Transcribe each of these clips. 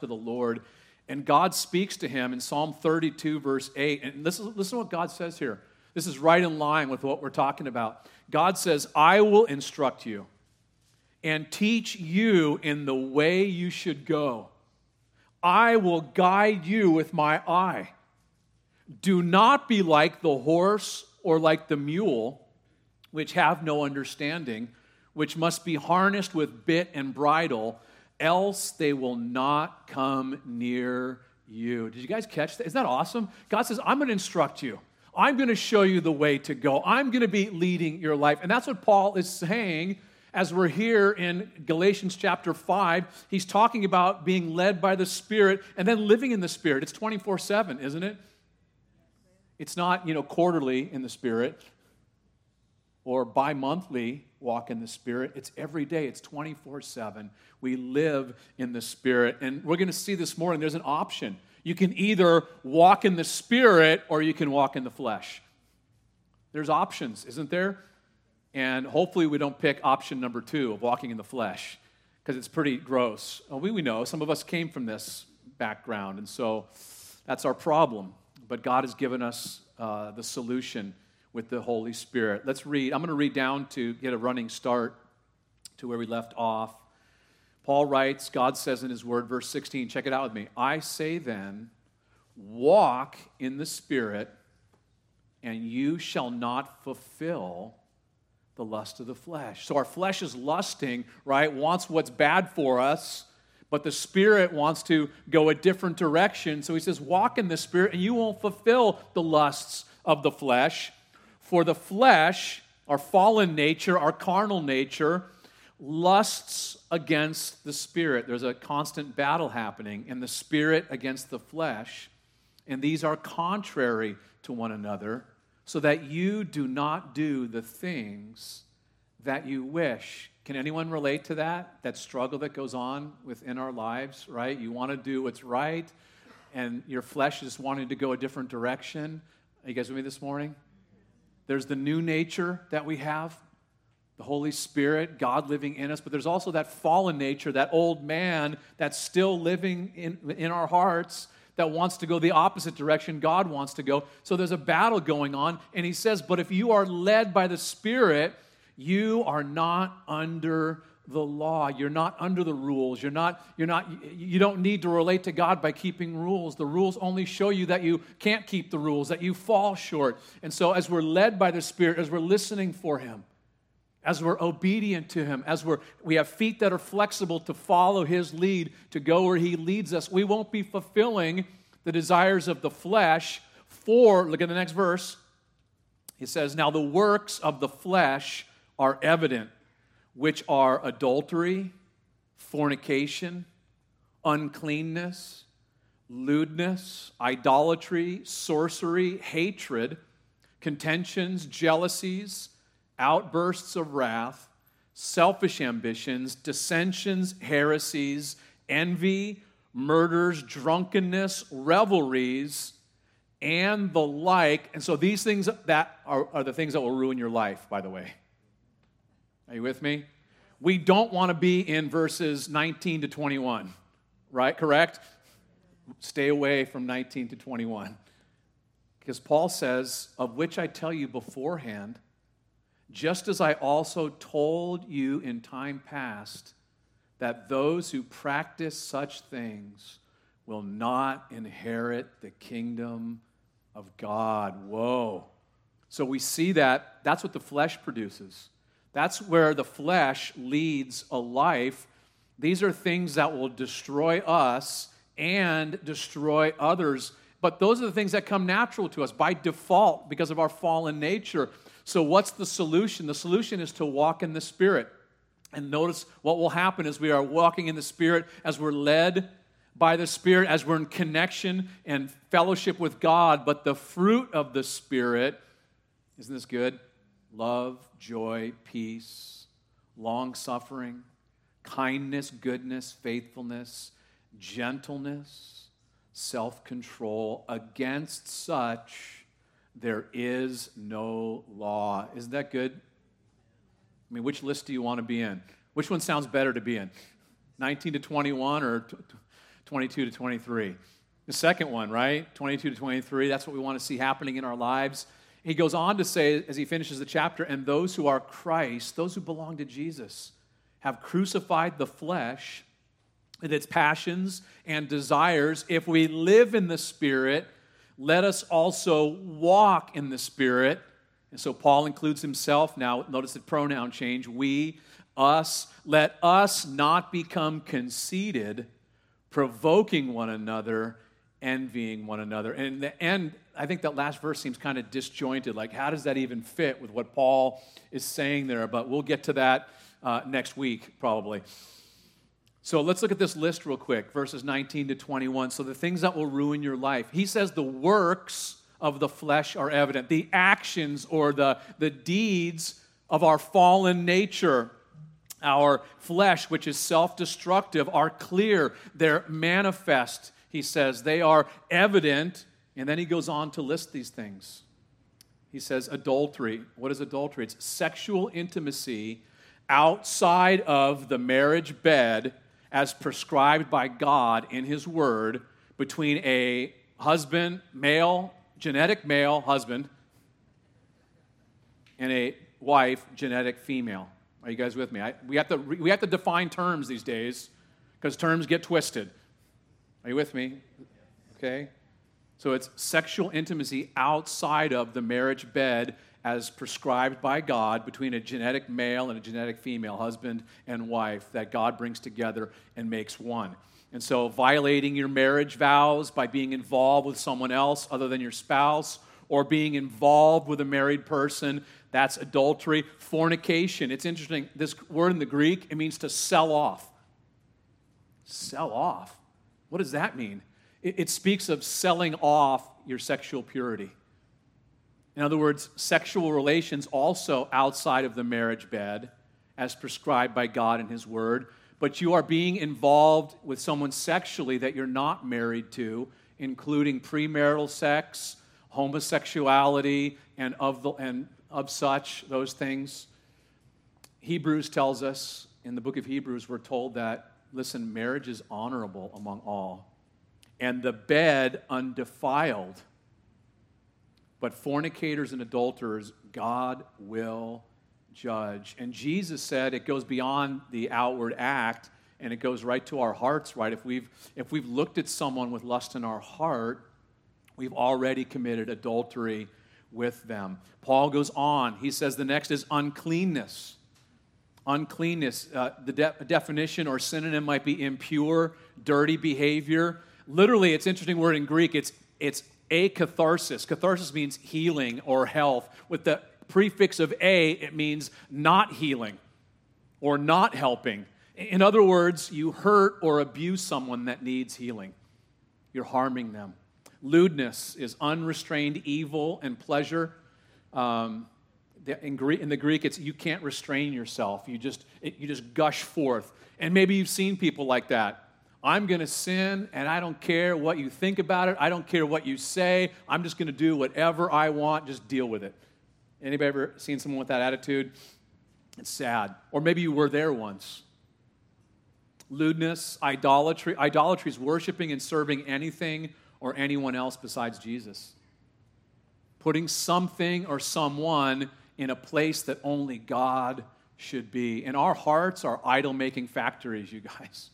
to the Lord. And God speaks to him in Psalm 32, verse 8. And listen, listen to what God says here. This is right in line with what we're talking about. God says, I will instruct you and teach you in the way you should go. I will guide you with my eye. Do not be like the horse or like the mule, which have no understanding, which must be harnessed with bit and bridle else they will not come near you. Did you guys catch that? Isn't that awesome? God says, I'm going to instruct you. I'm going to show you the way to go. I'm going to be leading your life. And that's what Paul is saying as we're here in Galatians chapter 5. He's talking about being led by the Spirit and then living in the Spirit. It's 24 7, isn't it? It's not, you know, quarterly in the Spirit or bi monthly walk in the Spirit. It's every day, it's 24 7. We live in the Spirit. And we're going to see this morning there's an option. You can either walk in the Spirit or you can walk in the flesh. There's options, isn't there? And hopefully, we don't pick option number two of walking in the flesh because it's pretty gross. We, we know some of us came from this background, and so that's our problem. But God has given us uh, the solution with the Holy Spirit. Let's read. I'm going to read down to get a running start to where we left off. Paul writes, God says in his word, verse 16, check it out with me. I say then, walk in the Spirit, and you shall not fulfill the lust of the flesh. So our flesh is lusting, right? Wants what's bad for us, but the Spirit wants to go a different direction. So he says, walk in the Spirit, and you won't fulfill the lusts of the flesh. For the flesh, our fallen nature, our carnal nature, lusts against the spirit. There's a constant battle happening in the spirit against the flesh, and these are contrary to one another, so that you do not do the things that you wish. Can anyone relate to that? That struggle that goes on within our lives, right? You want to do what's right, and your flesh is wanting to go a different direction. Are you guys with me this morning? There's the new nature that we have, the Holy Spirit, God living in us, but there's also that fallen nature, that old man that's still living in, in our hearts that wants to go the opposite direction God wants to go. So there's a battle going on. And he says, But if you are led by the Spirit, you are not under the law. You're not under the rules. You're not, you're not, you don't need to relate to God by keeping rules. The rules only show you that you can't keep the rules, that you fall short. And so, as we're led by the Spirit, as we're listening for Him, as we're obedient to Him, as we're, we have feet that are flexible to follow His lead, to go where He leads us, we won't be fulfilling the desires of the flesh. For, look at the next verse. He says, Now the works of the flesh are evident which are adultery, fornication, uncleanness, lewdness, idolatry, sorcery, hatred, contentions, jealousies, outbursts of wrath, selfish ambitions, dissensions, heresies, envy, murders, drunkenness, revelries, and the like. And so these things that are, are the things that will ruin your life, by the way. Are you with me? We don't want to be in verses 19 to 21, right? Correct? Stay away from 19 to 21. Because Paul says, Of which I tell you beforehand, just as I also told you in time past, that those who practice such things will not inherit the kingdom of God. Whoa. So we see that that's what the flesh produces. That's where the flesh leads a life. These are things that will destroy us and destroy others. But those are the things that come natural to us by default because of our fallen nature. So, what's the solution? The solution is to walk in the Spirit. And notice what will happen as we are walking in the Spirit, as we're led by the Spirit, as we're in connection and fellowship with God. But the fruit of the Spirit, isn't this good? Love, joy, peace, long suffering, kindness, goodness, faithfulness, gentleness, self control. Against such, there is no law. Isn't that good? I mean, which list do you want to be in? Which one sounds better to be in? 19 to 21 or 22 to 23. The second one, right? 22 to 23, that's what we want to see happening in our lives. He goes on to say, as he finishes the chapter, and those who are Christ, those who belong to Jesus, have crucified the flesh with its passions and desires. If we live in the Spirit, let us also walk in the Spirit. And so Paul includes himself now. Notice the pronoun change we, us. Let us not become conceited, provoking one another, envying one another. And in the end, I think that last verse seems kind of disjointed. Like, how does that even fit with what Paul is saying there? But we'll get to that uh, next week, probably. So let's look at this list real quick, verses 19 to 21. So, the things that will ruin your life. He says the works of the flesh are evident, the actions or the, the deeds of our fallen nature our flesh, which is self destructive, are clear. They're manifest, he says. They are evident. And then he goes on to list these things. He says, adultery. What is adultery? It's sexual intimacy outside of the marriage bed as prescribed by God in his word between a husband, male, genetic male husband, and a wife, genetic female. Are you guys with me? I, we, have to, we have to define terms these days because terms get twisted. Are you with me? Okay? So it's sexual intimacy outside of the marriage bed as prescribed by God between a genetic male and a genetic female, husband and wife, that God brings together and makes one. And so, violating your marriage vows by being involved with someone else other than your spouse, or being involved with a married person that's adultery. Fornication. It's interesting. This word in the Greek, it means to sell off. Sell off. What does that mean? It, it speaks of selling off your sexual purity. In other words, sexual relations also outside of the marriage bed, as prescribed by God in His Word, but you are being involved with someone sexually that you're not married to, including premarital sex, homosexuality, and, of the, and of such, those things. Hebrews tells us, in the book of Hebrews, we're told that, listen, marriage is honorable among all, and the bed undefiled. But fornicators and adulterers, God will judge. And Jesus said it goes beyond the outward act and it goes right to our hearts, right? If we've, if we've looked at someone with lust in our heart, we've already committed adultery with them. Paul goes on. He says the next is uncleanness. Uncleanness, uh, the de- definition or synonym might be impure, dirty behavior. Literally, it's interesting word in Greek. It's, it's akatharsis. Catharsis means healing or health. With the prefix of a, it means not healing or not helping. In other words, you hurt or abuse someone that needs healing. You're harming them. Lewdness is unrestrained evil and pleasure. Um, in, Greek, in the Greek, it's you can't restrain yourself. You just, it, you just gush forth. And maybe you've seen people like that. I'm going to sin, and I don't care what you think about it. I don't care what you say. I'm just going to do whatever I want. Just deal with it. Anybody ever seen someone with that attitude? It's sad. Or maybe you were there once. Lewdness, idolatry. Idolatry is worshiping and serving anything or anyone else besides Jesus. Putting something or someone in a place that only God should be. And our hearts are idol making factories, you guys.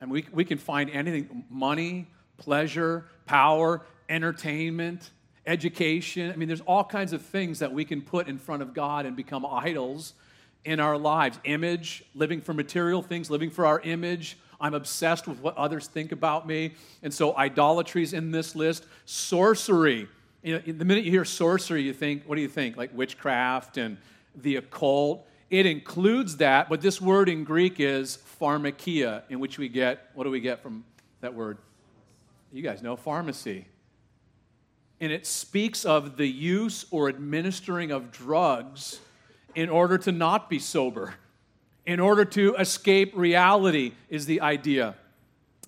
And we, we can find anything money, pleasure, power, entertainment, education. I mean, there's all kinds of things that we can put in front of God and become idols in our lives. Image, living for material things, living for our image, I'm obsessed with what others think about me. And so idolatry is in this list. Sorcery. You know, the minute you hear sorcery, you think, what do you think? Like witchcraft and the occult. It includes that, but this word in Greek is pharmakia, in which we get, what do we get from that word? You guys know pharmacy. And it speaks of the use or administering of drugs in order to not be sober in order to escape reality, is the idea.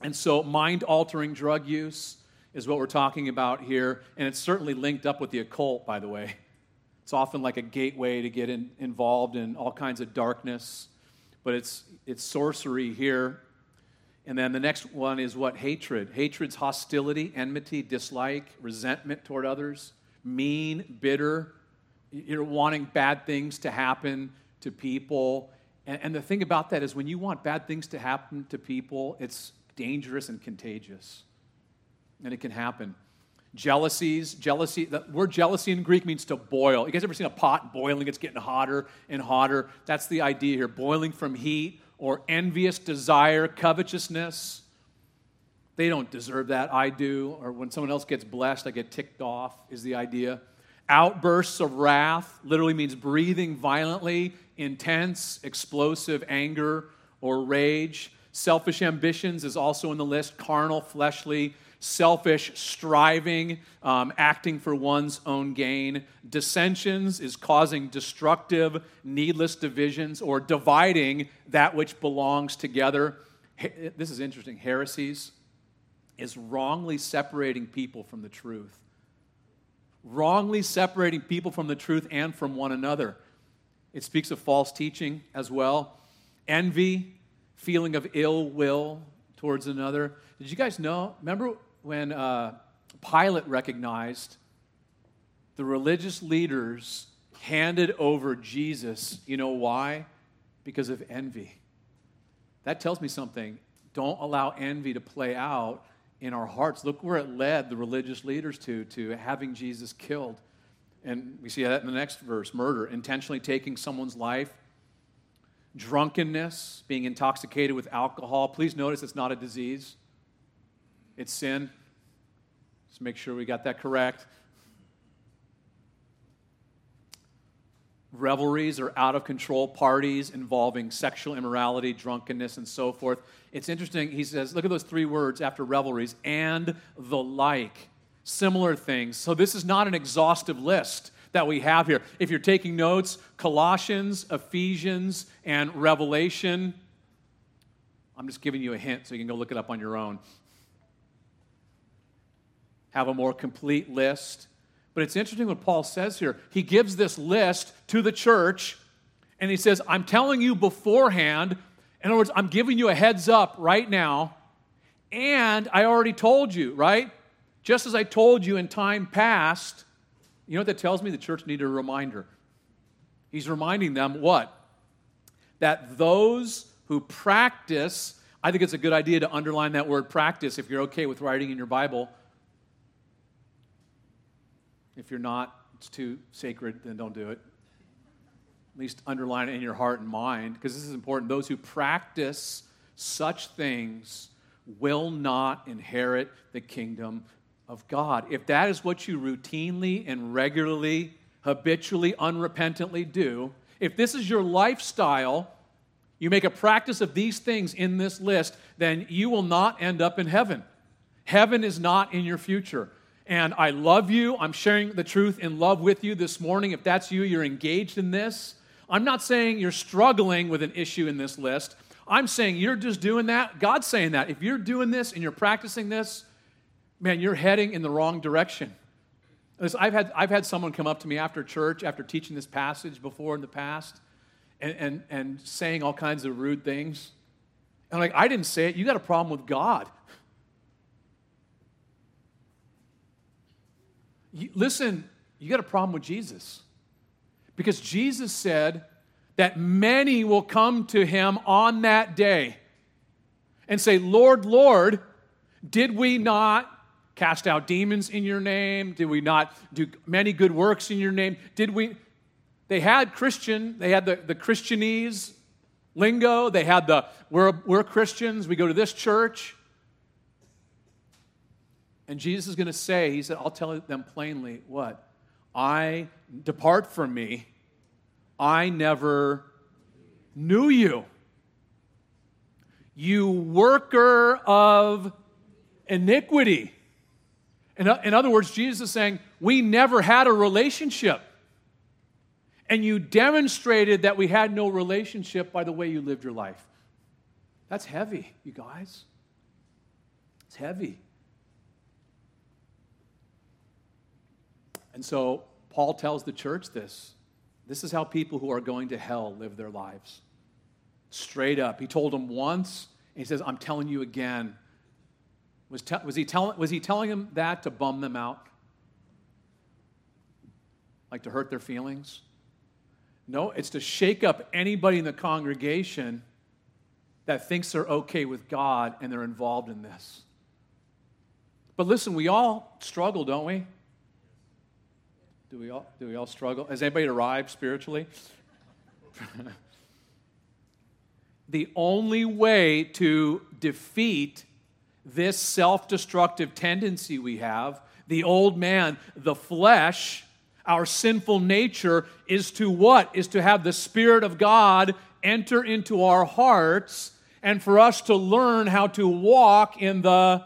And so, mind altering drug use is what we're talking about here. And it's certainly linked up with the occult, by the way. It's often like a gateway to get in, involved in all kinds of darkness, but it's, it's sorcery here. And then the next one is what? Hatred. Hatred's hostility, enmity, dislike, resentment toward others, mean, bitter. You're wanting bad things to happen to people. And, and the thing about that is when you want bad things to happen to people, it's dangerous and contagious. And it can happen. Jealousies, jealousy, the word jealousy in Greek means to boil. You guys ever seen a pot boiling? It's getting hotter and hotter. That's the idea here boiling from heat or envious desire, covetousness. They don't deserve that. I do. Or when someone else gets blessed, I get ticked off, is the idea. Outbursts of wrath literally means breathing violently, intense, explosive anger or rage. Selfish ambitions is also in the list carnal, fleshly, selfish striving, um, acting for one's own gain. Dissensions is causing destructive, needless divisions or dividing that which belongs together. This is interesting. Heresies is wrongly separating people from the truth. Wrongly separating people from the truth and from one another. It speaks of false teaching as well. Envy, feeling of ill will towards another. Did you guys know? Remember when uh, Pilate recognized the religious leaders handed over Jesus, you know why? Because of envy. That tells me something. Don't allow envy to play out in our hearts. Look where it led the religious leaders to, to having Jesus killed. And we see that in the next verse murder, intentionally taking someone's life, drunkenness, being intoxicated with alcohol. Please notice it's not a disease, it's sin. Let's make sure we got that correct. Revelries or out of control parties involving sexual immorality, drunkenness, and so forth. It's interesting. He says, look at those three words after revelries and the like. Similar things. So, this is not an exhaustive list that we have here. If you're taking notes, Colossians, Ephesians, and Revelation, I'm just giving you a hint so you can go look it up on your own have a more complete list. But it's interesting what Paul says here. He gives this list to the church, and he says, I'm telling you beforehand. In other words, I'm giving you a heads up right now, and I already told you, right? Just as I told you in time past, you know what that tells me? The church needed a reminder. He's reminding them what? That those who practice, I think it's a good idea to underline that word practice if you're okay with writing in your Bible. If you're not, it's too sacred, then don't do it. At least underline it in your heart and mind, because this is important. Those who practice such things will not inherit the kingdom of God. If that is what you routinely and regularly, habitually, unrepentantly do, if this is your lifestyle, you make a practice of these things in this list, then you will not end up in heaven. Heaven is not in your future and I love you. I'm sharing the truth in love with you this morning. If that's you, you're engaged in this. I'm not saying you're struggling with an issue in this list. I'm saying you're just doing that. God's saying that. If you're doing this and you're practicing this, man, you're heading in the wrong direction. I've had, I've had someone come up to me after church, after teaching this passage before in the past, and, and, and saying all kinds of rude things. And I'm like, I didn't say it. You got a problem with God. You, listen, you got a problem with Jesus. Because Jesus said that many will come to him on that day and say, Lord, Lord, did we not cast out demons in your name? Did we not do many good works in your name? Did we? They had Christian, they had the, the Christianese lingo, they had the we're, we're Christians, we go to this church. And Jesus is going to say, He said, I'll tell them plainly what? I depart from me. I never knew you. You worker of iniquity. In, in other words, Jesus is saying, We never had a relationship. And you demonstrated that we had no relationship by the way you lived your life. That's heavy, you guys. It's heavy. And so Paul tells the church this. This is how people who are going to hell live their lives. Straight up. He told them once and he says, I'm telling you again. Was, te- was, he tell- was he telling them that to bum them out? Like to hurt their feelings? No, it's to shake up anybody in the congregation that thinks they're okay with God and they're involved in this. But listen, we all struggle, don't we? Do we all, do we all struggle? Has anybody arrived spiritually? the only way to defeat this self destructive tendency we have, the old man, the flesh, our sinful nature, is to what? Is to have the Spirit of God enter into our hearts and for us to learn how to walk in the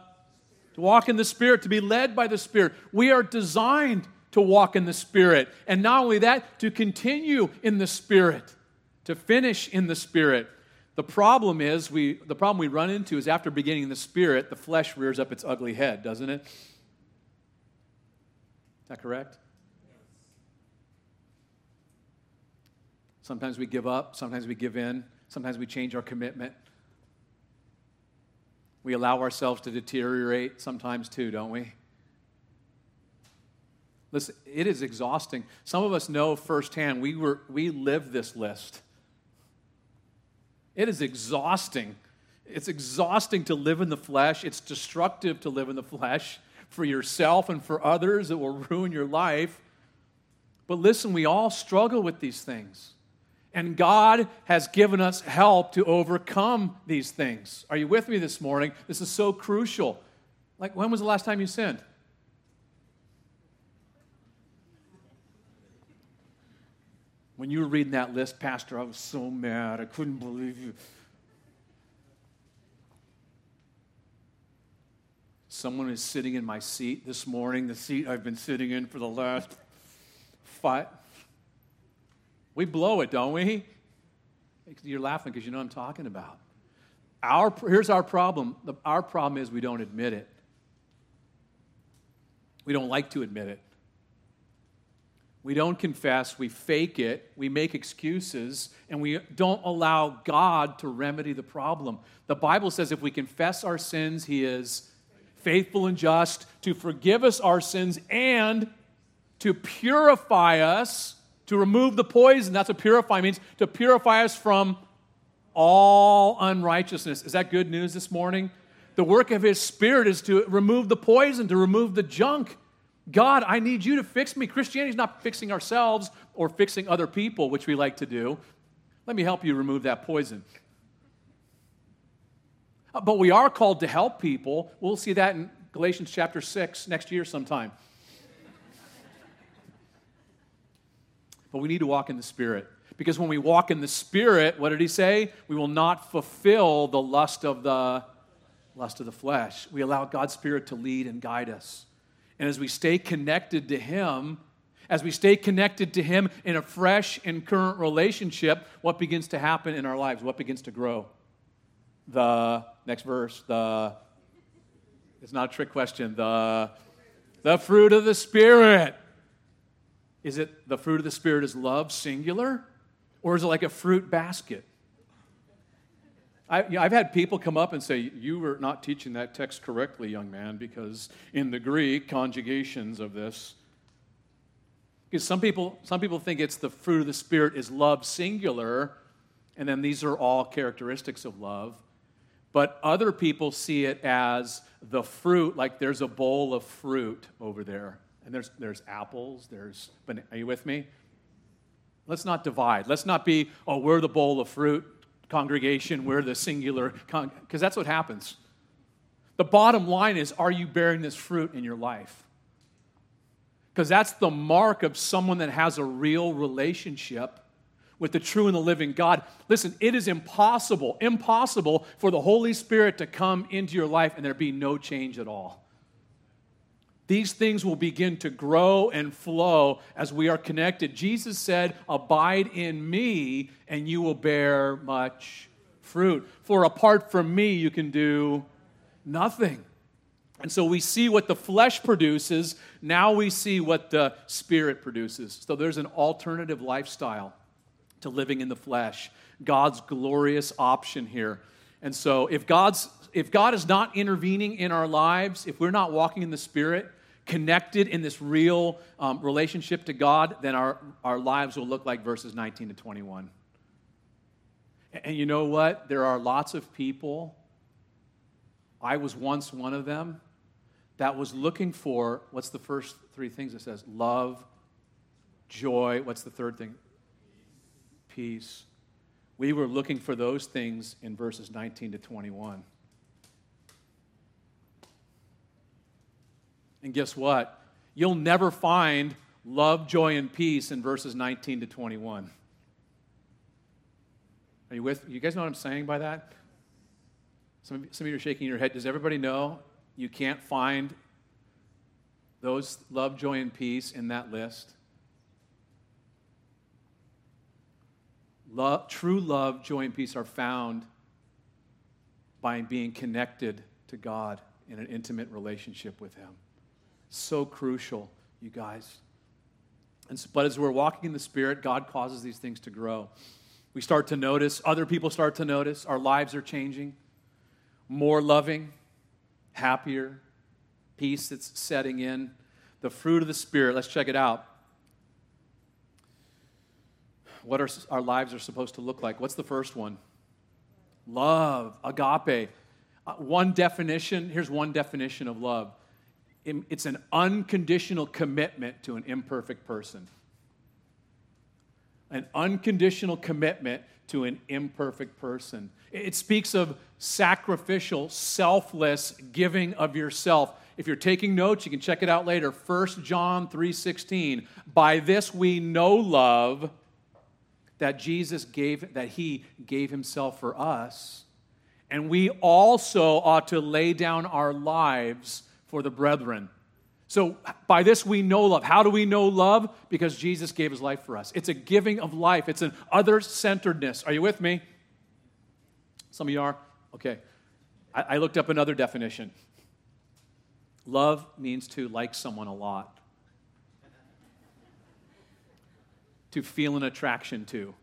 to walk in the spirit to be led by the spirit we are designed to walk in the spirit and not only that to continue in the spirit to finish in the spirit the problem is we the problem we run into is after beginning in the spirit, the flesh rears up its ugly head, doesn't it? Is that correct? Sometimes we give up, sometimes we give in, sometimes we change our commitment. We allow ourselves to deteriorate sometimes too, don't we? Listen, it is exhausting. Some of us know firsthand we, were, we live this list. It is exhausting. It's exhausting to live in the flesh. It's destructive to live in the flesh for yourself and for others. It will ruin your life. But listen, we all struggle with these things. And God has given us help to overcome these things. Are you with me this morning? This is so crucial. Like, when was the last time you sinned? When you were reading that list, Pastor, I was so mad. I couldn't believe you. Someone is sitting in my seat this morning, the seat I've been sitting in for the last five. We blow it, don't we? You're laughing because you know what I'm talking about. Our, here's our problem. Our problem is we don't admit it. We don't like to admit it. We don't confess, we fake it, we make excuses, and we don't allow God to remedy the problem. The Bible says if we confess our sins, He is faithful and just to forgive us our sins and to purify us, to remove the poison. That's what purify means, to purify us from all unrighteousness. Is that good news this morning? The work of His Spirit is to remove the poison, to remove the junk. God, I need you to fix me. Christianity is not fixing ourselves or fixing other people, which we like to do. Let me help you remove that poison. Uh, but we are called to help people. We'll see that in Galatians chapter 6 next year sometime. but we need to walk in the Spirit. Because when we walk in the Spirit, what did he say? We will not fulfill the lust of the lust of the flesh. We allow God's Spirit to lead and guide us. And as we stay connected to Him, as we stay connected to Him in a fresh and current relationship, what begins to happen in our lives? What begins to grow? The next verse, the it's not a trick question. The the fruit of the Spirit. Is it the fruit of the Spirit is love, singular? Or is it like a fruit basket? I, have had people come up and say, You were not teaching that text correctly, young man, because in the Greek, conjugations of this. Because some people, some people think it's the fruit of the Spirit is love singular, and then these are all characteristics of love. But other people see it as the fruit, like there's a bowl of fruit over there. And there's, there's apples, there's, are you with me? Let's not divide. Let's not be, oh, we're the bowl of fruit congregation, we're the singular, because con- that's what happens. The bottom line is are you bearing this fruit in your life? Because that's the mark of someone that has a real relationship with the true and the living God. Listen, it is impossible, impossible for the Holy Spirit to come into your life and there be no change at all. These things will begin to grow and flow as we are connected. Jesus said, Abide in me, and you will bear much fruit. For apart from me, you can do nothing. And so we see what the flesh produces, now we see what the spirit produces. So there's an alternative lifestyle to living in the flesh, God's glorious option here. And so if God's if God is not intervening in our lives, if we're not walking in the Spirit, connected in this real um, relationship to God, then our, our lives will look like verses 19 to 21. And, and you know what? There are lots of people, I was once one of them, that was looking for what's the first three things it says? Love, joy. What's the third thing? Peace. We were looking for those things in verses 19 to 21. And guess what? You'll never find love, joy, and peace in verses 19 to 21. Are you with? You guys know what I'm saying by that? Some some of you are shaking your head. Does everybody know you can't find those love, joy, and peace in that list? Love, true love, joy, and peace are found by being connected to God in an intimate relationship with Him. So crucial, you guys. And, but as we're walking in the Spirit, God causes these things to grow. We start to notice, other people start to notice, our lives are changing. More loving, happier, peace that's setting in. The fruit of the Spirit, let's check it out. What our, our lives are supposed to look like. What's the first one? Love, agape. Uh, one definition, here's one definition of love it's an unconditional commitment to an imperfect person. An unconditional commitment to an imperfect person. It speaks of sacrificial, selfless giving of yourself. If you're taking notes, you can check it out later. 1 John 3:16. By this we know love that Jesus gave that he gave himself for us, and we also ought to lay down our lives for the brethren. So, by this we know love. How do we know love? Because Jesus gave his life for us. It's a giving of life, it's an other centeredness. Are you with me? Some of you are? Okay. I, I looked up another definition. Love means to like someone a lot. To feel an attraction to,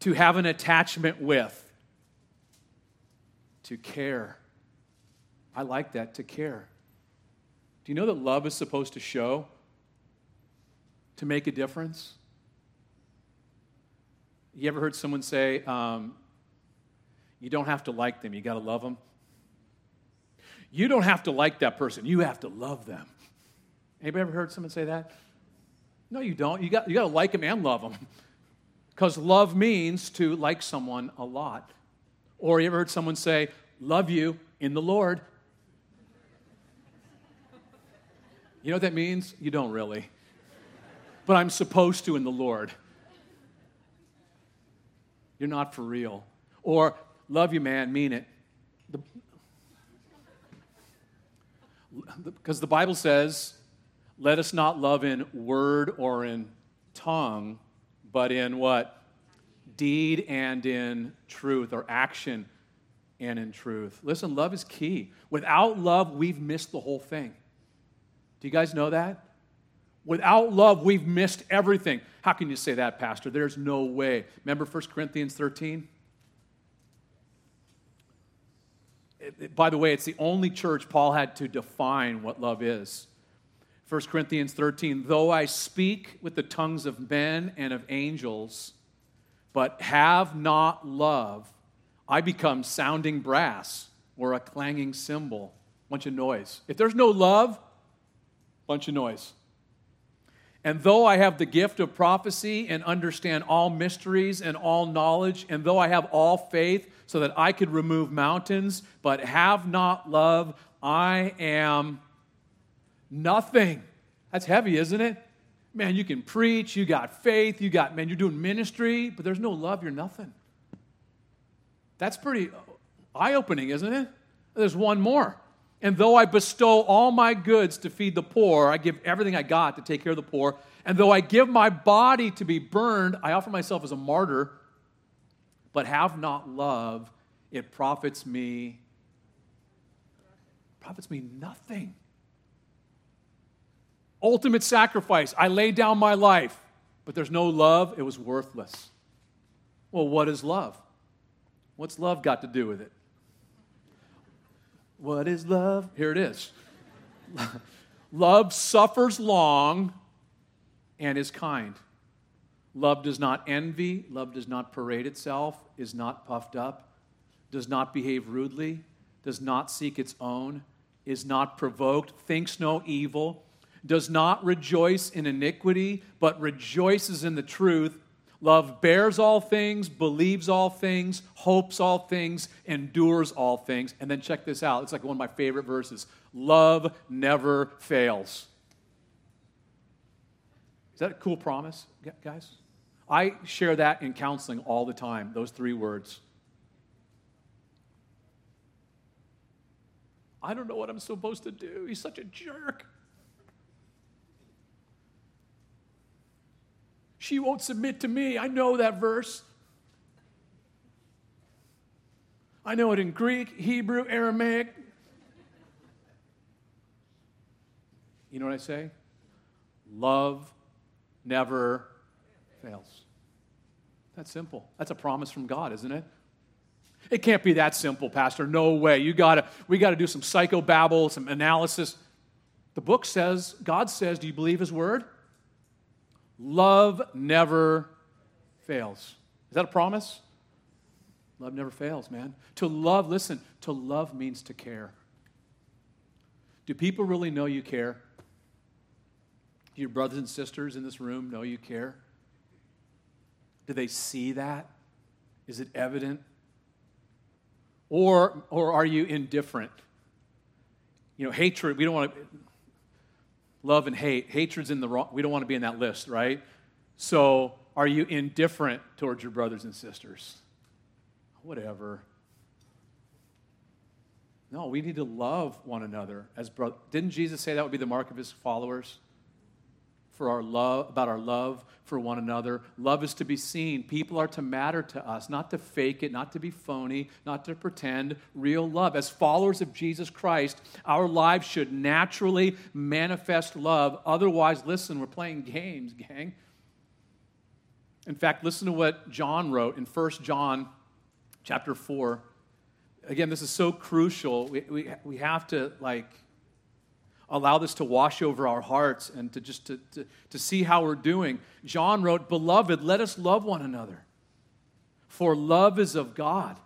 to have an attachment with, to care. I like that, to care. Do you know that love is supposed to show, to make a difference? You ever heard someone say, um, you don't have to like them, you got to love them? You don't have to like that person, you have to love them. Anybody ever heard someone say that? No, you don't. You got, you got to like them and love them. Because love means to like someone a lot. Or you ever heard someone say, love you in the Lord? You know what that means? You don't really. But I'm supposed to in the Lord. You're not for real. Or, love you, man, mean it. Because the, the Bible says let us not love in word or in tongue, but in what? Deed and in truth, or action and in truth. Listen, love is key. Without love, we've missed the whole thing. Do you guys know that? Without love, we've missed everything. How can you say that, Pastor? There's no way. Remember 1 Corinthians 13? It, it, by the way, it's the only church Paul had to define what love is. 1 Corinthians 13, though I speak with the tongues of men and of angels, but have not love, I become sounding brass or a clanging cymbal. Bunch of noise. If there's no love, bunch of noise. And though I have the gift of prophecy and understand all mysteries and all knowledge, and though I have all faith so that I could remove mountains, but have not love, I am Nothing. That's heavy, isn't it? Man, you can preach, you got faith, you got, man, you're doing ministry, but there's no love, you're nothing. That's pretty eye opening, isn't it? There's one more. And though I bestow all my goods to feed the poor, I give everything I got to take care of the poor. And though I give my body to be burned, I offer myself as a martyr, but have not love, it profits me profits me nothing ultimate sacrifice. I lay down my life, but there's no love, it was worthless. Well, what is love? What's love got to do with it? What is love? Here it is. love suffers long and is kind. Love does not envy, love does not parade itself, is not puffed up, does not behave rudely, does not seek its own, is not provoked, thinks no evil, does not rejoice in iniquity, but rejoices in the truth. Love bears all things, believes all things, hopes all things, endures all things. And then check this out. It's like one of my favorite verses. Love never fails. Is that a cool promise, guys? I share that in counseling all the time, those three words. I don't know what I'm supposed to do. He's such a jerk. She won't submit to me. I know that verse. I know it in Greek, Hebrew, Aramaic. You know what I say? Love never fails. That's simple. That's a promise from God, isn't it? It can't be that simple, Pastor. No way. You gotta, we got to do some psychobabble, some analysis. The book says, God says, do you believe His word? Love never fails. Is that a promise? Love never fails, man. To love, listen, to love means to care. Do people really know you care? Do your brothers and sisters in this room know you care? Do they see that? Is it evident? Or, or are you indifferent? You know, hatred, we don't want to, love and hate. Hatred's in the wrong, we don't want to be in that list, right? So are you indifferent towards your brothers and sisters? Whatever. No, we need to love one another as brothers. Didn't Jesus say that would be the mark of his followers? For our love, about our love for one another. Love is to be seen. People are to matter to us, not to fake it, not to be phony, not to pretend. Real love. As followers of Jesus Christ, our lives should naturally manifest love. Otherwise, listen, we're playing games, gang. In fact, listen to what John wrote in 1 John chapter 4. Again, this is so crucial. We, we, we have to, like, allow this to wash over our hearts and to just to, to, to see how we're doing. John wrote, Beloved, let us love one another, for love is of God.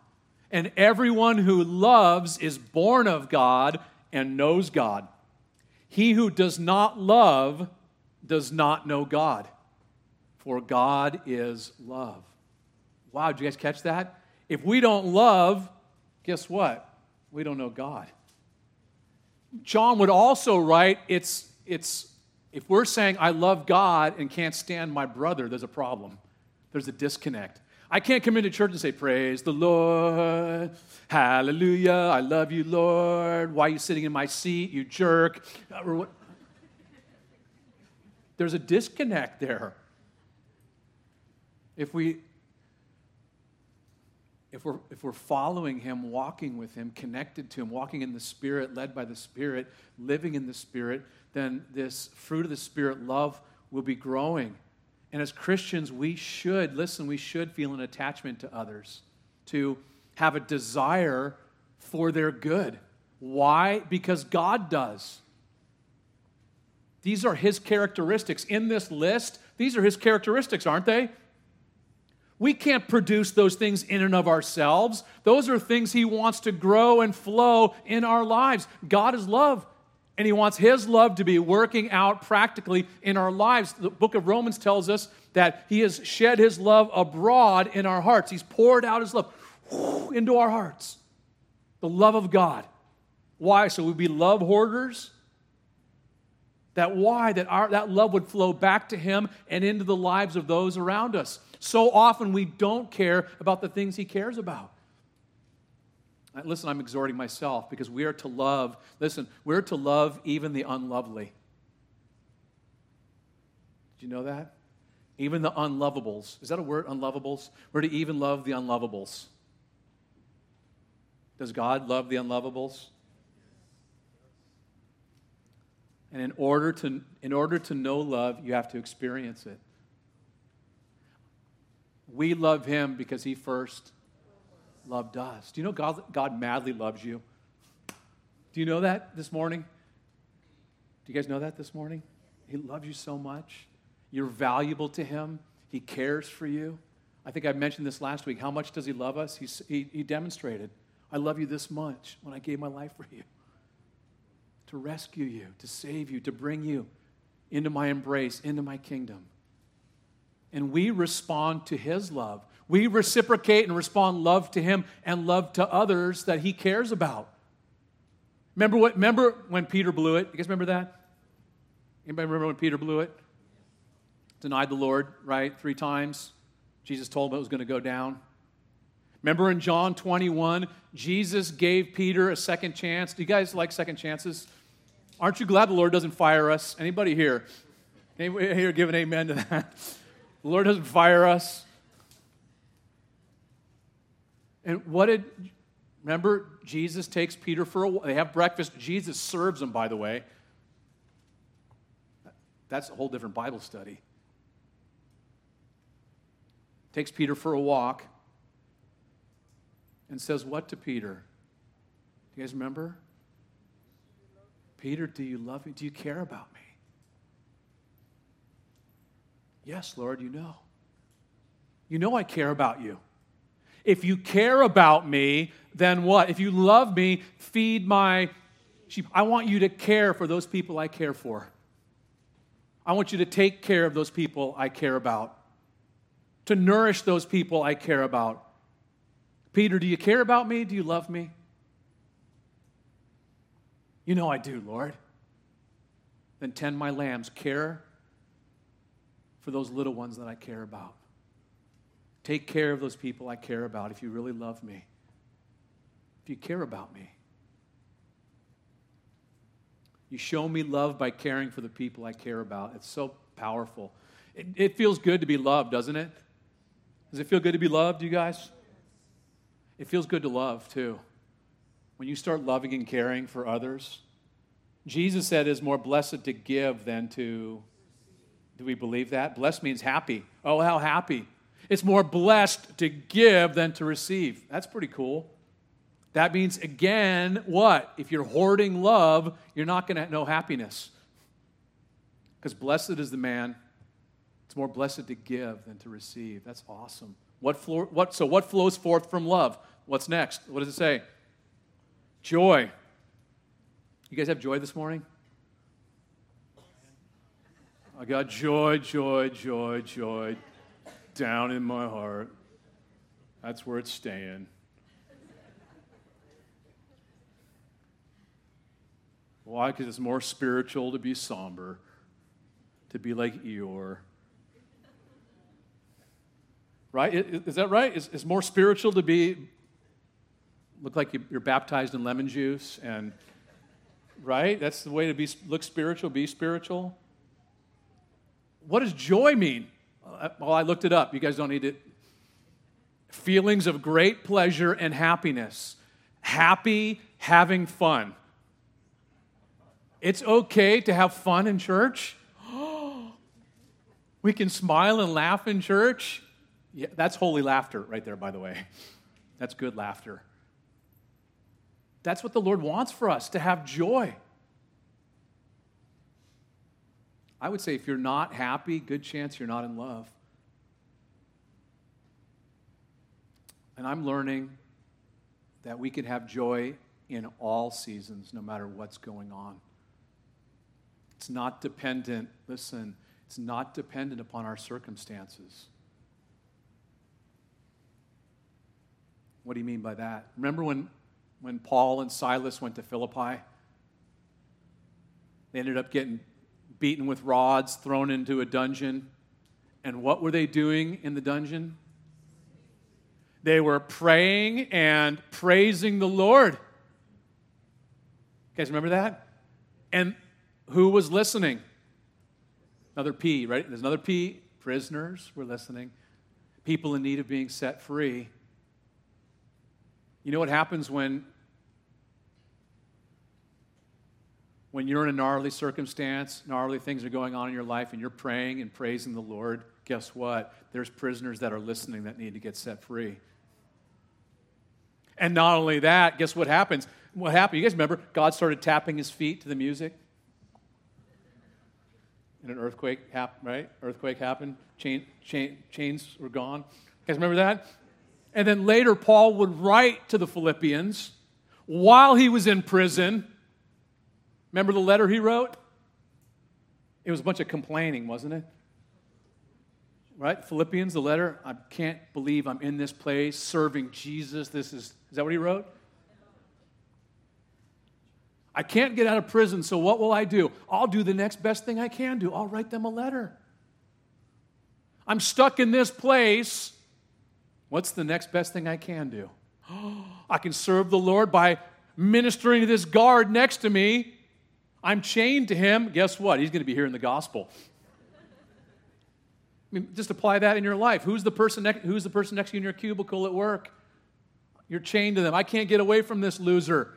And everyone who loves is born of God and knows God. He who does not love does not know God, for God is love. Wow, did you guys catch that? If we don't love, guess what? We don't know God. John would also write, it's, it's, if we're saying, I love God and can't stand my brother, there's a problem. There's a disconnect. I can't come into church and say, Praise the Lord, hallelujah, I love you, Lord. Why are you sitting in my seat, you jerk? Uh, there's a disconnect there. If we if we're, if we're following Him, walking with Him, connected to Him, walking in the Spirit, led by the Spirit, living in the Spirit, then this fruit of the Spirit, love, will be growing. And as Christians, we should, listen, we should feel an attachment to others, to have a desire for their good. Why? Because God does. These are His characteristics. In this list, these are His characteristics, aren't they? We can't produce those things in and of ourselves. Those are things He wants to grow and flow in our lives. God is love, and He wants His love to be working out practically in our lives. The book of Romans tells us that He has shed His love abroad in our hearts. He's poured out His love into our hearts. The love of God. Why? So we be love hoarders? That why? That our, that love would flow back to Him and into the lives of those around us. So often we don't care about the things He cares about. Uh, listen, I'm exhorting myself because we are to love, listen, we're to love even the unlovely. Did you know that? Even the unlovables. Is that a word, unlovables? We're to even love the unlovables. Does God love the unlovables? And in order to, in order to know love, you have to experience it. We love him because he first loved us. Do you know God, God madly loves you? Do you know that this morning? Do you guys know that this morning? He loves you so much. You're valuable to Him. He cares for you. I think I mentioned this last week. How much does He love us? He, he, he demonstrated, I love you this much when I gave my life for you to rescue you, to save you, to bring you into my embrace, into my kingdom. And we respond to His love. We reciprocate and respond love to Him and love to others that He cares about. Remember what? Remember when Peter blew it? You guys remember that? Anybody remember when Peter blew it? Denied the Lord, right? Three times. Jesus told him it was going to go down. Remember in John 21, Jesus gave Peter a second chance. Do you guys like second chances? Aren't you glad the Lord doesn't fire us? Anybody here? Anybody here give an amen to that? The Lord doesn't fire us. And what did, remember, Jesus takes Peter for a They have breakfast. Jesus serves them, by the way. That's a whole different Bible study. Takes Peter for a walk and says, What to Peter? Do you guys remember? Peter, do you love me? Do you care about me? Yes, Lord, you know. You know I care about you. If you care about me, then what? If you love me, feed my sheep. I want you to care for those people I care for. I want you to take care of those people I care about, to nourish those people I care about. Peter, do you care about me? Do you love me? You know I do, Lord. Then tend my lambs. Care for those little ones that I care about. Take care of those people I care about if you really love me, if you care about me. You show me love by caring for the people I care about. It's so powerful. It, it, feels good to be loved, doesn't it? Does it feel good to be loved, you guys? It feels good to love, too when you start loving and caring for others, Jesus said is more blessed to give than to. Do we believe that? Blessed means happy. Oh, how happy. It's more blessed to give than to receive. That's pretty cool. That means, again, what? If you're hoarding love, you're not going to know happiness. Because blessed is the man. It's more blessed to give than to receive. That's awesome. What, floor, what, so, what flows forth from love? What's next? What does it say? Joy. You guys have joy this morning? I got joy, joy, joy, joy down in my heart. That's where it's staying. Why? Because it's more spiritual to be somber, to be like Eeyore. Right? Is that right? It's more spiritual to be look like you're baptized in lemon juice and right that's the way to be look spiritual be spiritual what does joy mean? Uh, well i looked it up. You guys don't need it feelings of great pleasure and happiness. Happy having fun. It's okay to have fun in church. We can smile and laugh in church. Yeah, that's holy laughter right there by the way. That's good laughter. That's what the Lord wants for us to have joy. I would say if you're not happy, good chance you're not in love. And I'm learning that we can have joy in all seasons, no matter what's going on. It's not dependent, listen, it's not dependent upon our circumstances. What do you mean by that? Remember when when Paul and Silas went to Philippi. They ended up getting beaten with rods, thrown into a dungeon. And what were they doing in the dungeon? They were praying and praising the Lord. You guys remember that? And who was listening? Another P, right? There's another P. Prisoners were listening. People in need of being set free. You know what happens when when you're in a gnarly circumstance, gnarly things are going on in your life, and you're praying and praising the Lord, guess what? There's prisoners that are listening that need to get set free. And not only that, guess what happens? What happened? You guys remember? God started tapping his feet to the music. And an earthquake happened, right? Earthquake happened. Chain, chain, chains were gone. You guys remember that? And then later, Paul would write to the Philippians while he was in prison. Remember the letter he wrote? It was a bunch of complaining, wasn't it? Right? Philippians, the letter, I can't believe I'm in this place serving Jesus. This is, is that what he wrote? I can't get out of prison, so what will I do? I'll do the next best thing I can do. I'll write them a letter. I'm stuck in this place. What's the next best thing I can do? I can serve the Lord by ministering to this guard next to me. I'm chained to him. Guess what? He's going to be hearing the gospel. I mean, just apply that in your life. Who's the person next, who's the person next to you in your cubicle at work? You're chained to them. I can't get away from this loser.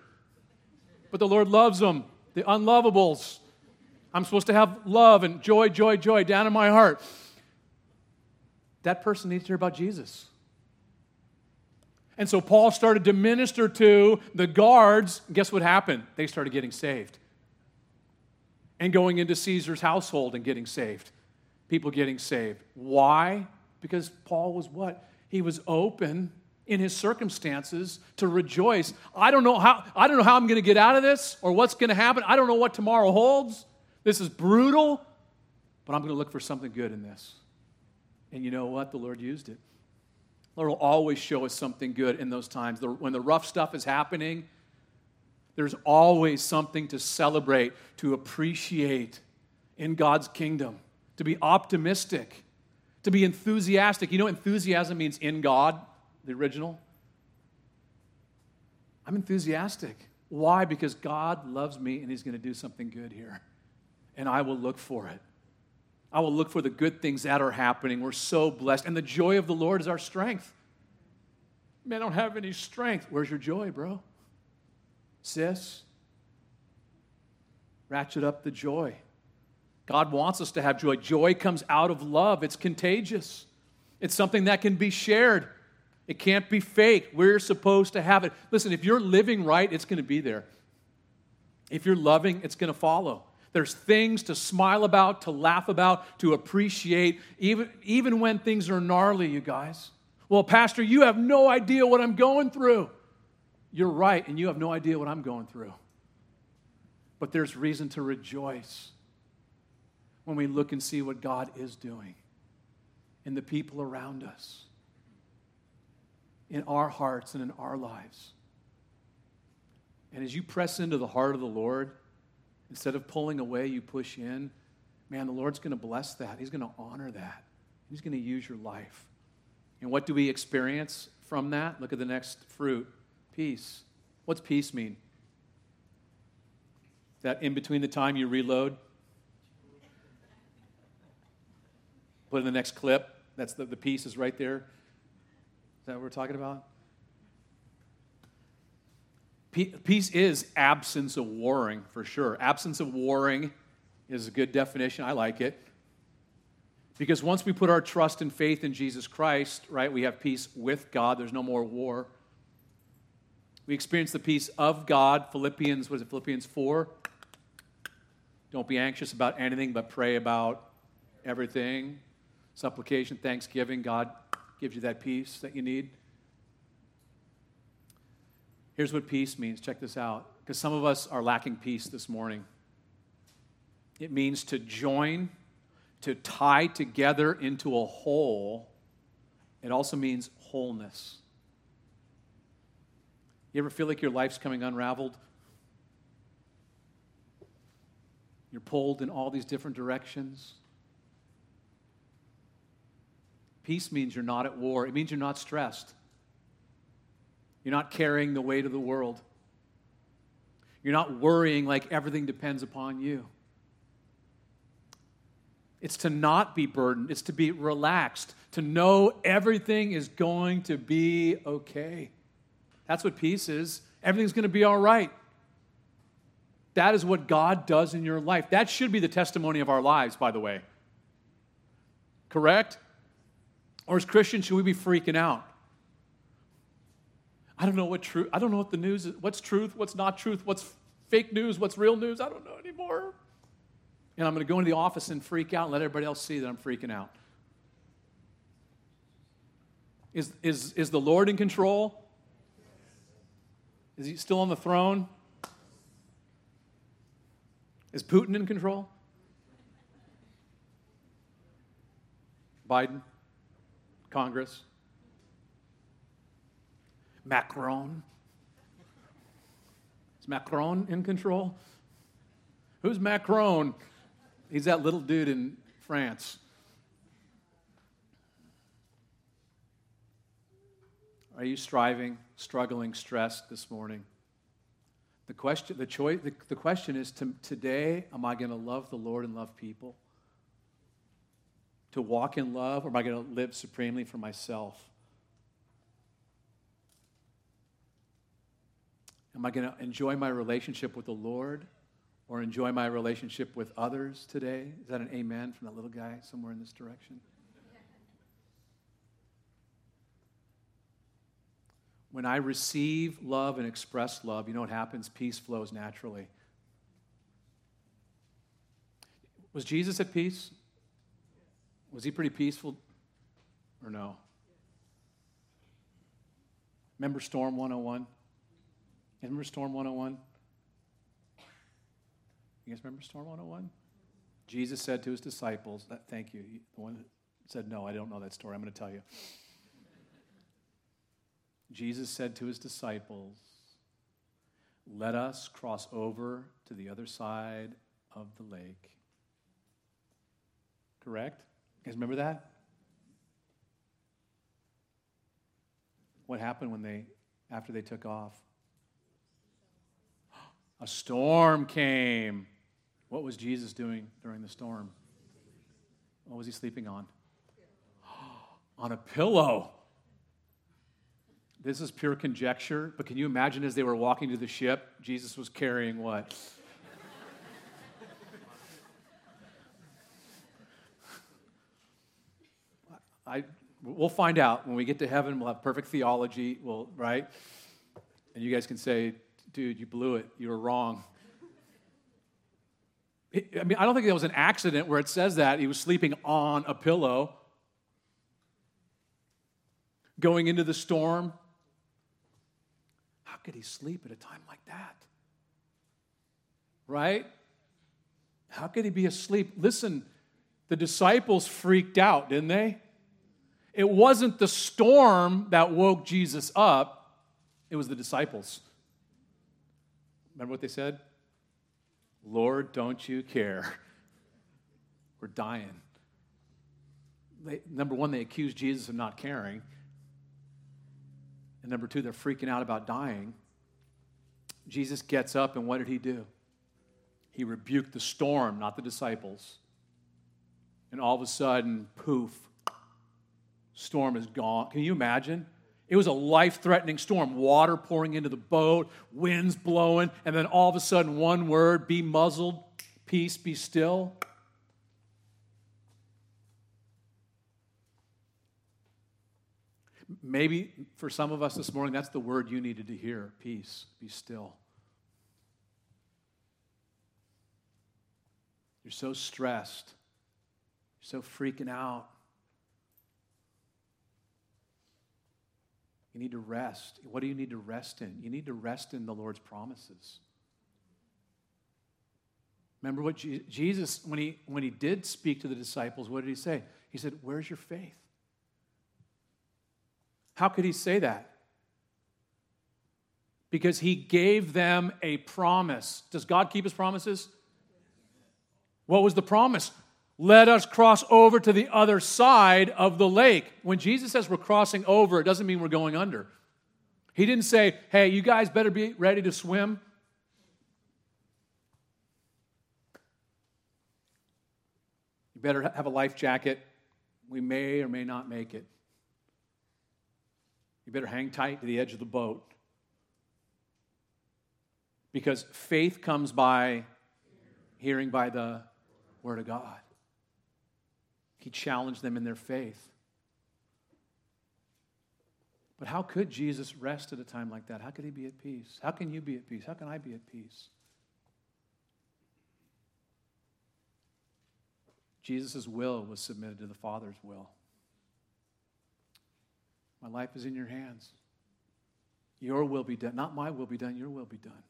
But the Lord loves them, the unlovables. I'm supposed to have love and joy, joy, joy down in my heart. That person needs to hear about Jesus. And so Paul started to minister to the guards. Guess what happened? They started getting saved. And going into Caesar's household and getting saved. People getting saved. Why? Because Paul was what? He was open in his circumstances to rejoice. I don't know how I don't know how I'm going to get out of this or what's going to happen. I don't know what tomorrow holds. This is brutal, but I'm going to look for something good in this. And you know what? The Lord used it. The Lord will always show us something good in those times. When the rough stuff is happening, there's always something to celebrate, to appreciate in God's kingdom, to be optimistic, to be enthusiastic. You know, enthusiasm means in God, the original. I'm enthusiastic. Why? Because God loves me and He's going to do something good here. And I will look for it. I will look for the good things that are happening. We're so blessed. And the joy of the Lord is our strength. Man, I don't have any strength. Where's your joy, bro? Sis? Ratchet up the joy. God wants us to have joy. Joy comes out of love, it's contagious, it's something that can be shared. It can't be fake. We're supposed to have it. Listen, if you're living right, it's going to be there. If you're loving, it's going to follow. There's things to smile about, to laugh about, to appreciate, even, even when things are gnarly, you guys. Well, Pastor, you have no idea what I'm going through. You're right, and you have no idea what I'm going through. But there's reason to rejoice when we look and see what God is doing in the people around us, in our hearts, and in our lives. And as you press into the heart of the Lord, Instead of pulling away, you push in. Man, the Lord's going to bless that. He's going to honor that. He's going to use your life. And what do we experience from that? Look at the next fruit peace. What's peace mean? That in between the time you reload, put in the next clip. That's the, the piece is right there. Is that what we're talking about? Peace is absence of warring, for sure. Absence of warring is a good definition. I like it. Because once we put our trust and faith in Jesus Christ, right, we have peace with God. There's no more war. We experience the peace of God. Philippians, was it Philippians 4? Don't be anxious about anything, but pray about everything. Supplication, thanksgiving. God gives you that peace that you need. Here's what peace means. Check this out. Because some of us are lacking peace this morning. It means to join, to tie together into a whole. It also means wholeness. You ever feel like your life's coming unraveled? You're pulled in all these different directions. Peace means you're not at war, it means you're not stressed. You're not carrying the weight of the world. You're not worrying like everything depends upon you. It's to not be burdened, it's to be relaxed, to know everything is going to be okay. That's what peace is. Everything's going to be all right. That is what God does in your life. That should be the testimony of our lives, by the way. Correct? Or as Christians, should we be freaking out? I don't know what truth, I don't know what the news is, what's truth, what's not truth, what's fake news, what's real news. I don't know anymore. And I'm going to go into the office and freak out and let everybody else see that I'm freaking out. Is, is, is the Lord in control? Is he still on the throne? Is Putin in control? Biden? Congress? Macron? Is Macron in control? Who's Macron? He's that little dude in France. Are you striving, struggling, stressed this morning? The question, the choice, the, the question is to, today, am I going to love the Lord and love people? To walk in love, or am I going to live supremely for myself? Am I going to enjoy my relationship with the Lord or enjoy my relationship with others today? Is that an amen from that little guy somewhere in this direction? When I receive love and express love, you know what happens? Peace flows naturally. Was Jesus at peace? Was he pretty peaceful or no? Remember Storm 101? Remember Storm 101? You guys remember Storm 101? Jesus said to his disciples, that, thank you. The one said, No, I don't know that story. I'm going to tell you. Jesus said to his disciples, Let us cross over to the other side of the lake. Correct? You guys remember that? What happened when they, after they took off? A storm came. What was Jesus doing during the storm? What was he sleeping on? on a pillow. This is pure conjecture, but can you imagine as they were walking to the ship, Jesus was carrying what? I, we'll find out when we get to heaven. We'll have perfect theology. We'll, right? And you guys can say, dude, you blew it. You were wrong. I mean, I don't think there was an accident where it says that he was sleeping on a pillow, going into the storm, could he sleep at a time like that? Right? How could he be asleep? Listen, the disciples freaked out, didn't they? It wasn't the storm that woke Jesus up, it was the disciples. Remember what they said? Lord, don't you care? We're dying. They, number one, they accused Jesus of not caring. And number two, they're freaking out about dying. Jesus gets up, and what did he do? He rebuked the storm, not the disciples. And all of a sudden, poof, storm is gone. Can you imagine? It was a life threatening storm, water pouring into the boat, winds blowing, and then all of a sudden, one word be muzzled, peace, be still. Maybe for some of us this morning, that's the word you needed to hear peace, be still. You're so stressed, you're so freaking out. You need to rest. What do you need to rest in? You need to rest in the Lord's promises. Remember what Jesus, when he, when he did speak to the disciples, what did he say? He said, Where's your faith? How could he say that? Because he gave them a promise. Does God keep his promises? What was the promise? Let us cross over to the other side of the lake. When Jesus says we're crossing over, it doesn't mean we're going under. He didn't say, hey, you guys better be ready to swim. You better have a life jacket. We may or may not make it. You better hang tight to the edge of the boat. Because faith comes by hearing by the Word of God. He challenged them in their faith. But how could Jesus rest at a time like that? How could he be at peace? How can you be at peace? How can I be at peace? Jesus' will was submitted to the Father's will. My life is in your hands. Your will be done. Not my will be done, your will be done.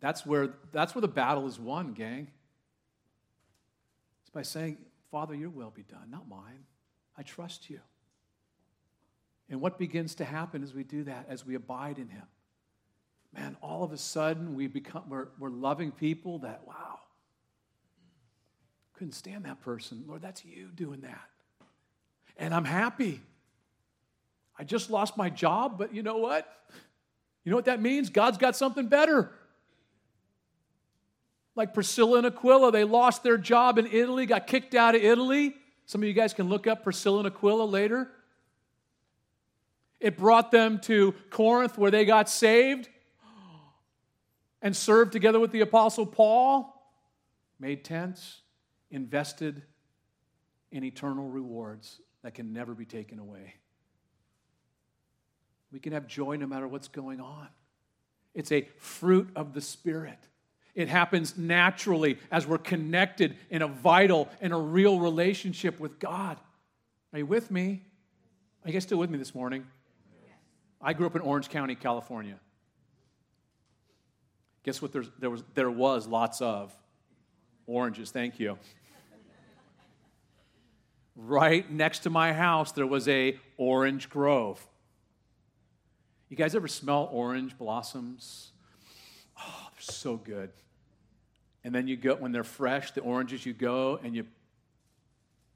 That's where, that's where the battle is won, gang. It's by saying, Father, your will be done, not mine. I trust you. And what begins to happen as we do that, as we abide in Him? Man, all of a sudden we become, we're, we're loving people that, wow, couldn't stand that person. Lord, that's you doing that. And I'm happy. I just lost my job, but you know what? You know what that means? God's got something better. Like Priscilla and Aquila, they lost their job in Italy, got kicked out of Italy. Some of you guys can look up Priscilla and Aquila later. It brought them to Corinth where they got saved and served together with the Apostle Paul, made tents, invested in eternal rewards that can never be taken away. We can have joy no matter what's going on. It's a fruit of the Spirit. It happens naturally as we're connected in a vital and a real relationship with God. Are you with me? Are you guys still with me this morning? I grew up in Orange County, California. Guess what there was, there was lots of? Oranges, thank you. right next to my house, there was a orange grove. You guys ever smell orange blossoms? Oh, they're so good. And then you go, when they're fresh, the oranges, you go and you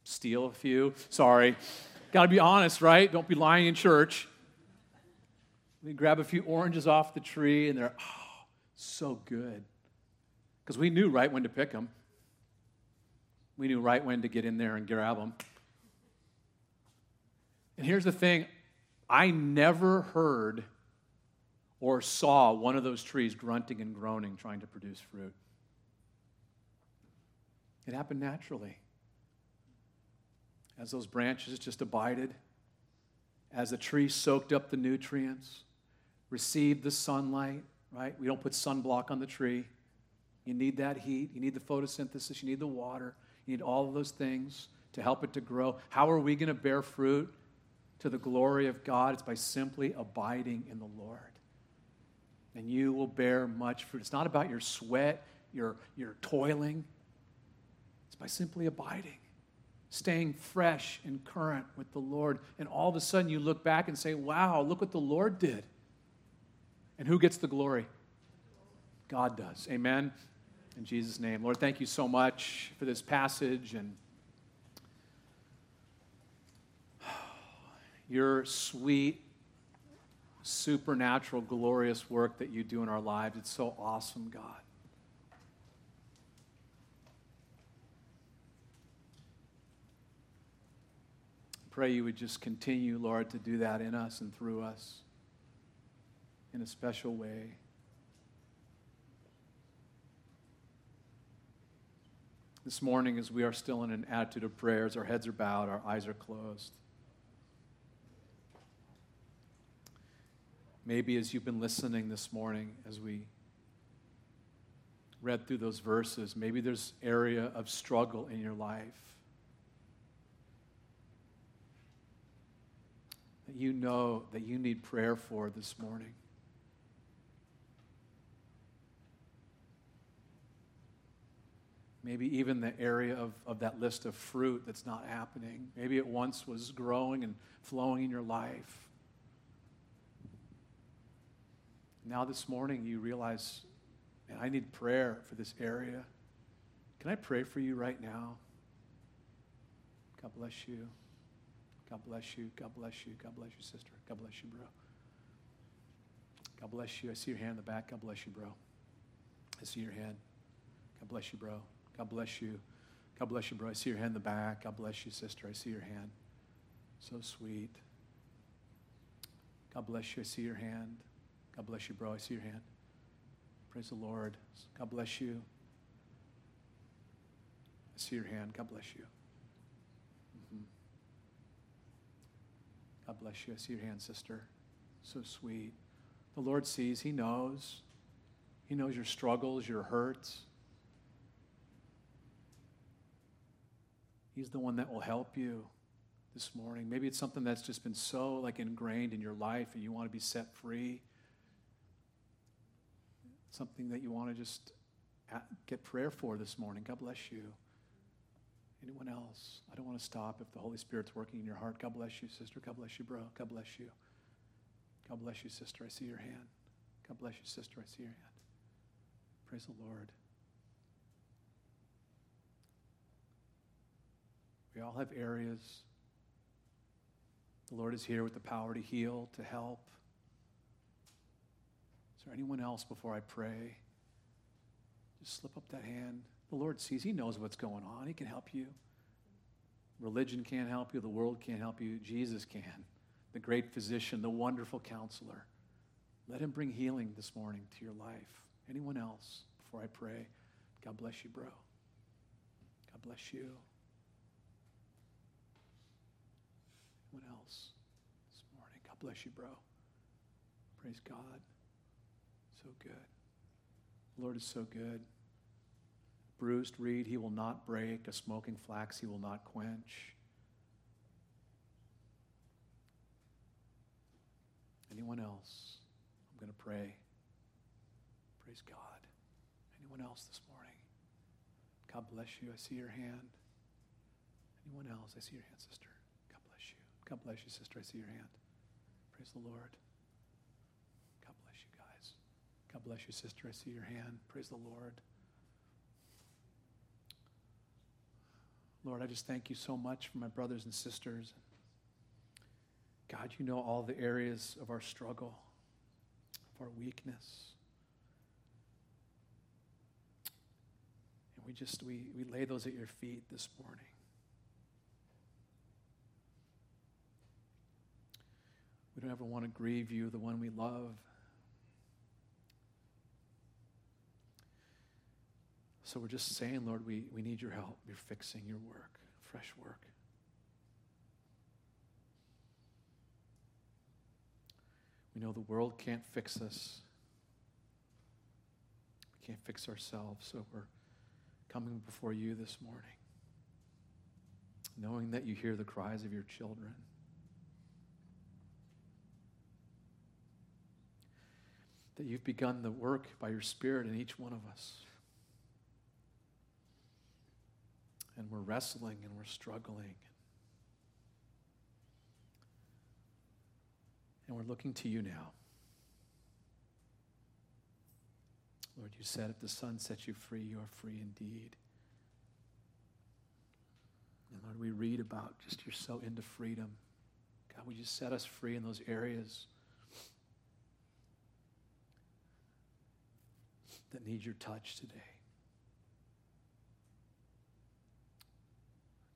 steal a few. Sorry. Got to be honest, right? Don't be lying in church. We grab a few oranges off the tree and they're, oh, so good. Because we knew right when to pick them. We knew right when to get in there and grab them. And here's the thing I never heard or saw one of those trees grunting and groaning trying to produce fruit. It happened naturally. As those branches just abided, as the tree soaked up the nutrients, received the sunlight, right? We don't put sunblock on the tree. You need that heat, you need the photosynthesis, you need the water, you need all of those things to help it to grow. How are we going to bear fruit to the glory of God? It's by simply abiding in the Lord. And you will bear much fruit. It's not about your sweat, your, your toiling. It's by simply abiding, staying fresh and current with the Lord. And all of a sudden you look back and say, wow, look what the Lord did. And who gets the glory? God does. Amen. In Jesus' name. Lord, thank you so much for this passage and your sweet, supernatural, glorious work that you do in our lives. It's so awesome, God. Pray you would just continue, Lord, to do that in us and through us in a special way. This morning, as we are still in an attitude of prayers, our heads are bowed, our eyes are closed. Maybe as you've been listening this morning, as we read through those verses, maybe there's area of struggle in your life. That you know that you need prayer for this morning. Maybe even the area of, of that list of fruit that's not happening. Maybe it once was growing and flowing in your life. Now, this morning, you realize, man, I need prayer for this area. Can I pray for you right now? God bless you. God bless you. God bless you. God bless you, sister. God bless you, bro. God bless you. I see your hand in the back. God bless you, bro. I see your hand. God bless you, bro. God bless you. God bless you, bro. I see your hand in the back. God bless you, sister. I see your hand. So sweet. God bless you. I see your hand. God bless you, bro. I see your hand. Praise the Lord. God bless you. I see your hand. God bless you. Mm-hmm. God bless you. I see your hand, sister. So sweet. The Lord sees, He knows. He knows your struggles, your hurts. He's the one that will help you this morning. Maybe it's something that's just been so like ingrained in your life and you want to be set free. Something that you want to just uh, get prayer for this morning. God bless you. Anyone else? I don't want to stop if the Holy Spirit's working in your heart. God bless you, sister. God bless you, bro. God bless you. God bless you, sister. I see your hand. God bless you, sister. I see your hand. Praise the Lord. We all have areas. The Lord is here with the power to heal, to help. There anyone else before I pray? Just slip up that hand. The Lord sees, He knows what's going on. He can help you. Religion can't help you, the world can't help you. Jesus can. The great physician, the wonderful counselor. Let Him bring healing this morning to your life. Anyone else before I pray? God bless you, bro. God bless you. Anyone else this morning? God bless you, bro. Praise God. So good. The Lord is so good. Bruised reed he will not break, a smoking flax he will not quench. Anyone else? I'm going to pray. Praise God. Anyone else this morning? God bless you. I see your hand. Anyone else? I see your hand, sister. God bless you. God bless you, sister. I see your hand. Praise the Lord. God bless you guys. God bless you, sister. I see your hand. Praise the Lord. Lord, I just thank you so much for my brothers and sisters. God, you know all the areas of our struggle, of our weakness. And we just, we, we lay those at your feet this morning. We don't ever want to grieve you, the one we love. So we're just saying, Lord, we, we need your help. You're fixing your work, fresh work. We know the world can't fix us. We can't fix ourselves, so we're coming before you this morning, knowing that you hear the cries of your children. That you've begun the work by your Spirit in each one of us. And we're wrestling and we're struggling. And we're looking to you now. Lord, you said if the Son sets you free, you are free indeed. And Lord, we read about just you're so into freedom. God, would you set us free in those areas that need your touch today?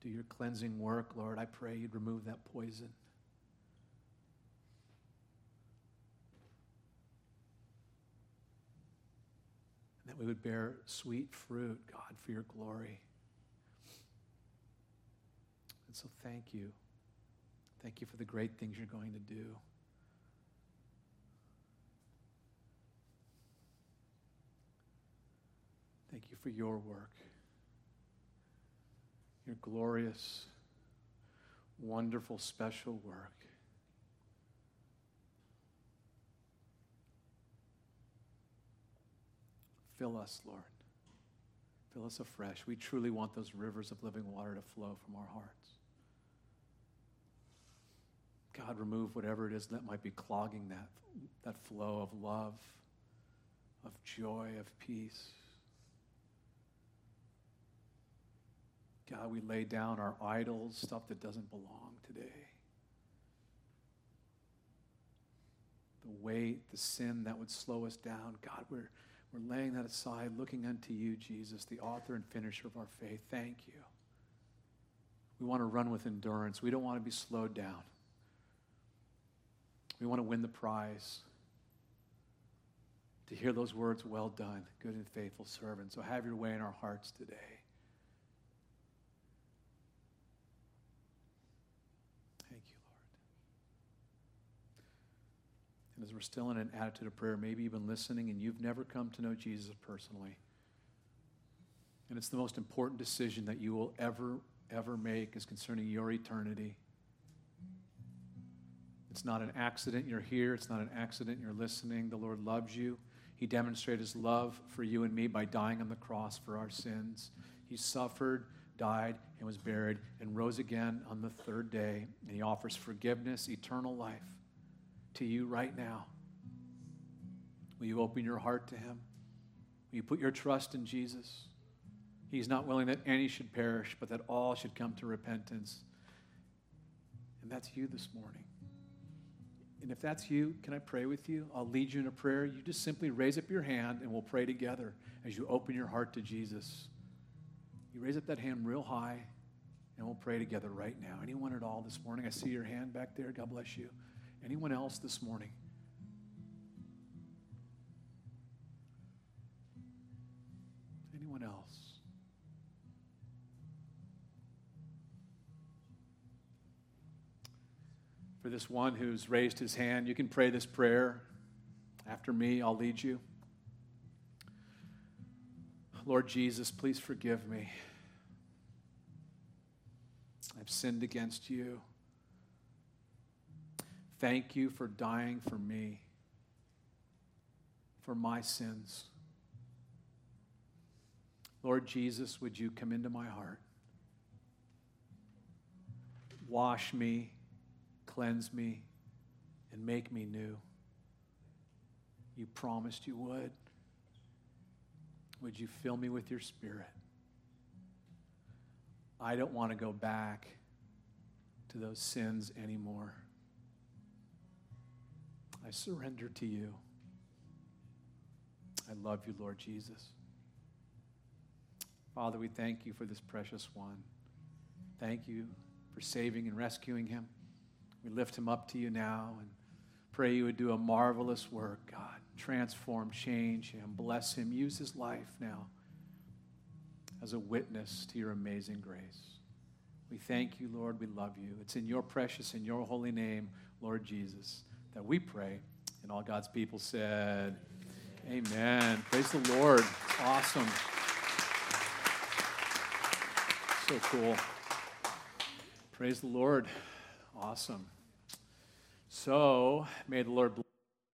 Do your cleansing work, Lord. I pray you'd remove that poison. And that we would bear sweet fruit, God, for your glory. And so thank you. Thank you for the great things you're going to do. Thank you for your work your glorious, wonderful, special work. Fill us, Lord. Fill us afresh. We truly want those rivers of living water to flow from our hearts. God, remove whatever it is that might be clogging that, that flow of love, of joy, of peace. God, we lay down our idols, stuff that doesn't belong today. The weight, the sin that would slow us down. God, we're, we're laying that aside, looking unto you, Jesus, the author and finisher of our faith. Thank you. We want to run with endurance. We don't want to be slowed down. We want to win the prize. To hear those words, well done, good and faithful servant. So have your way in our hearts today. As we're still in an attitude of prayer, maybe you've been listening and you've never come to know Jesus personally. And it's the most important decision that you will ever, ever make is concerning your eternity. It's not an accident you're here. It's not an accident you're listening. The Lord loves you. He demonstrated his love for you and me by dying on the cross for our sins. He suffered, died, and was buried, and rose again on the third day. And he offers forgiveness, eternal life to you right now. Will you open your heart to him? Will you put your trust in Jesus? He's not willing that any should perish, but that all should come to repentance. And that's you this morning. And if that's you, can I pray with you? I'll lead you in a prayer. You just simply raise up your hand and we'll pray together as you open your heart to Jesus. You raise up that hand real high and we'll pray together right now. Anyone at all this morning? I see your hand back there. God bless you. Anyone else this morning? Anyone else? For this one who's raised his hand, you can pray this prayer. After me, I'll lead you. Lord Jesus, please forgive me. I've sinned against you. Thank you for dying for me, for my sins. Lord Jesus, would you come into my heart? Wash me cleanse me, and make me new. You promised you would. Would you fill me with your spirit? I don't want to go back to those sins anymore. I surrender to you. I love you, Lord Jesus. Father, we thank you for this precious one. Thank you for saving and rescuing him. We lift him up to you now and pray you would do a marvelous work, God. Transform, change him, bless him, use his life now as a witness to your amazing grace. We thank you, Lord. We love you. It's in your precious and your holy name, Lord Jesus, that we pray. And all God's people said, Amen. Praise the Lord. Awesome. So cool. Praise the Lord. Awesome. So, may the Lord bless.